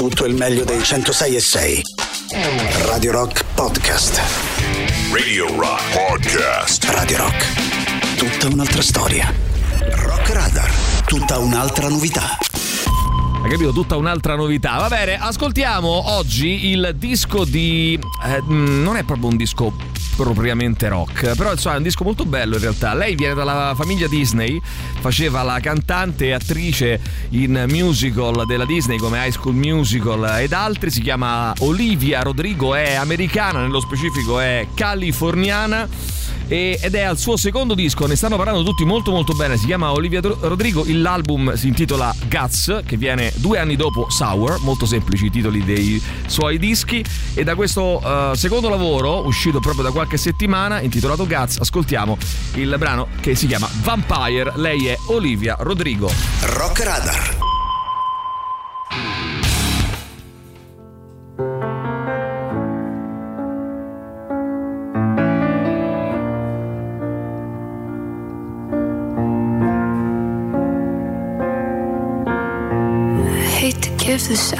tutto il meglio dei 106 e 6. Radio Rock Podcast. Radio Rock Podcast. Radio Rock. Tutta un'altra storia. Rock Radar. Tutta un'altra novità. Hai capito? Tutta un'altra novità. Va bene, ascoltiamo oggi il disco di. Eh, non è proprio un disco propriamente rock, però insomma è un disco molto bello in realtà. Lei viene dalla famiglia Disney, faceva la cantante e attrice in musical della Disney come High School Musical ed altri, si chiama Olivia Rodrigo, è americana, nello specifico è californiana ed è al suo secondo disco, ne stanno parlando tutti molto molto bene, si chiama Olivia Rodrigo, l'album si intitola Guts, che viene due anni dopo Sour, molto semplici i titoli dei suoi dischi e da questo uh, secondo lavoro, uscito proprio da qualche settimana, intitolato Guts, ascoltiamo il brano che si chiama Vampire, lei è Olivia Rodrigo. Rock Radar.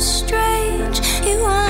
strange. You only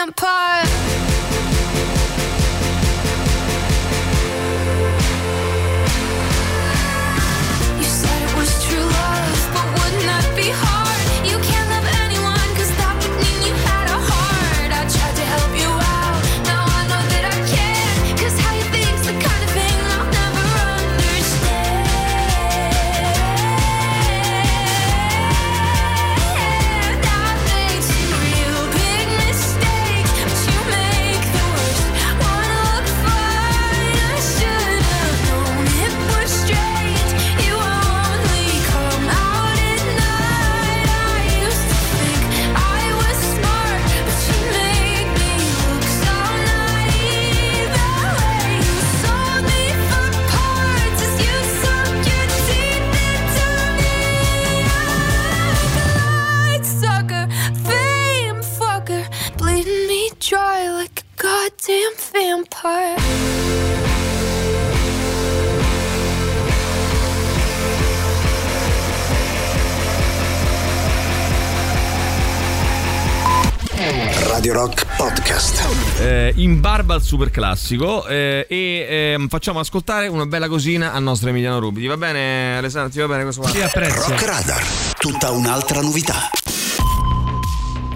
vampire. Dry like a goddamn vampire. Radio Rock Podcast. Eh, in barba al super classico eh, e ehm, facciamo ascoltare una bella cosina al nostro Emiliano Rubi. Ti va bene Alessandro? Ti va bene questo qua? Sì, apprezzo. Rock Radar. Tutta un'altra novità.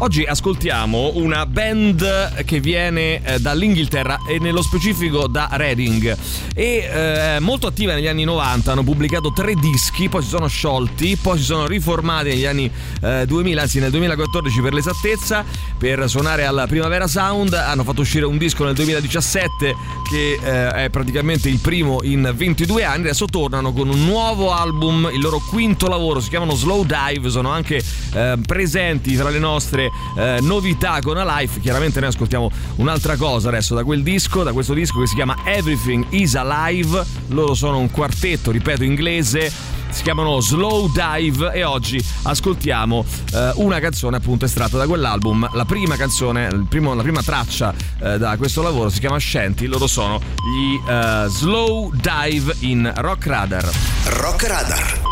Oggi ascoltiamo una band che viene eh, dall'Inghilterra e nello specifico da Reading. E eh, molto attiva negli anni 90, hanno pubblicato tre dischi, poi si sono sciolti, poi si sono riformati negli anni eh, 2000, anzi nel 2014 per l'esattezza, per suonare alla Primavera Sound, hanno fatto uscire un disco nel 2017 che eh, è praticamente il primo in 22 anni, adesso tornano con un nuovo album, il loro quinto lavoro, si chiamano Slow Dive, sono anche eh, presenti tra le nostre eh, novità con Alive. Chiaramente noi ascoltiamo un'altra cosa adesso da quel disco, da questo disco che si chiama Everything is Alive. Loro sono un quartetto, ripeto, inglese si chiamano Slow Dive e oggi ascoltiamo eh, una canzone appunto estratta da quell'album. La prima canzone, primo, la prima traccia eh, da questo lavoro si chiama Shanty, loro sono gli eh, Slow Dive in Rock Radar. Rock Radar.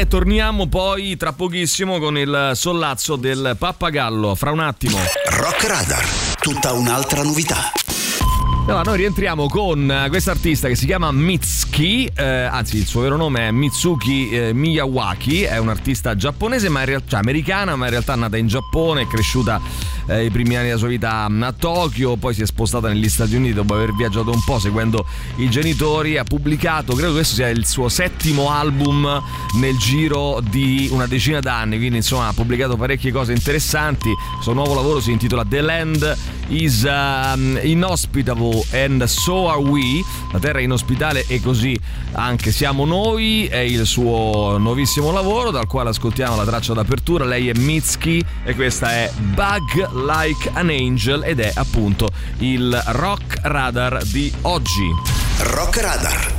E torniamo poi tra pochissimo con il sollazzo del pappagallo. Fra un attimo. Rock Radar, tutta un'altra novità. Allora, noi rientriamo con eh, questo artista che si chiama Mitsuki, eh, anzi il suo vero nome è Mitsuki eh, Miyawaki, è un artista giapponese, ma in realtà cioè, americana, ma in realtà nata in Giappone, è cresciuta eh, i primi anni della sua vita a Tokyo, poi si è spostata negli Stati Uniti dopo aver viaggiato un po' seguendo i genitori, ha pubblicato, credo questo sia il suo settimo album nel giro di una decina d'anni, quindi insomma ha pubblicato parecchie cose interessanti, il suo nuovo lavoro si intitola The Land is um, Inhospitable and So Are We, la terra è inospitale e così anche siamo noi, è il suo nuovissimo lavoro dal quale ascoltiamo la traccia d'apertura, lei è Mitski e questa è Bug Like an Angel ed è appunto il Rock Radar di oggi. Rock Radar.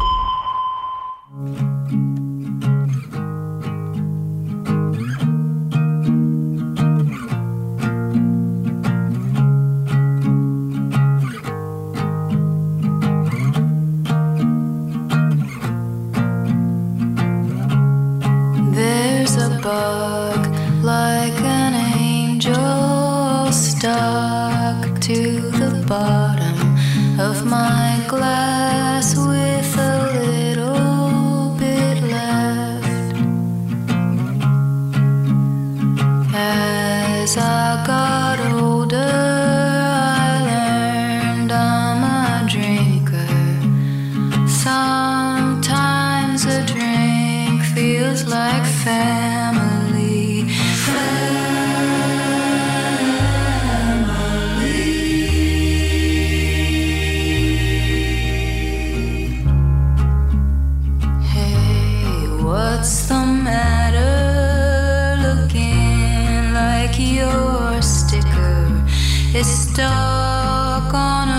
gonna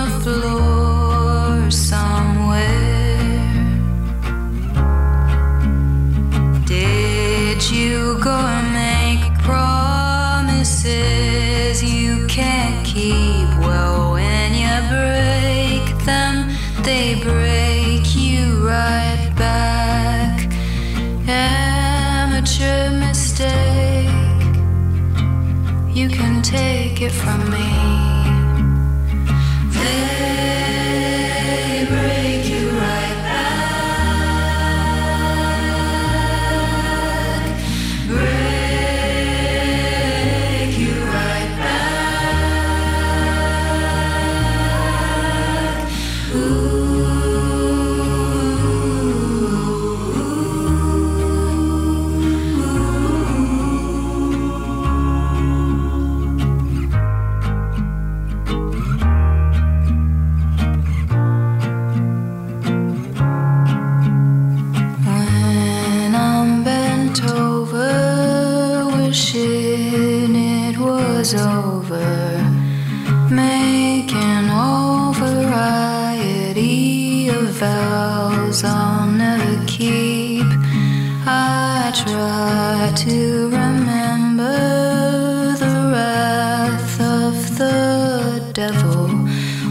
devil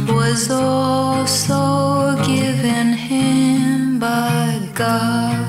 was also given him by God.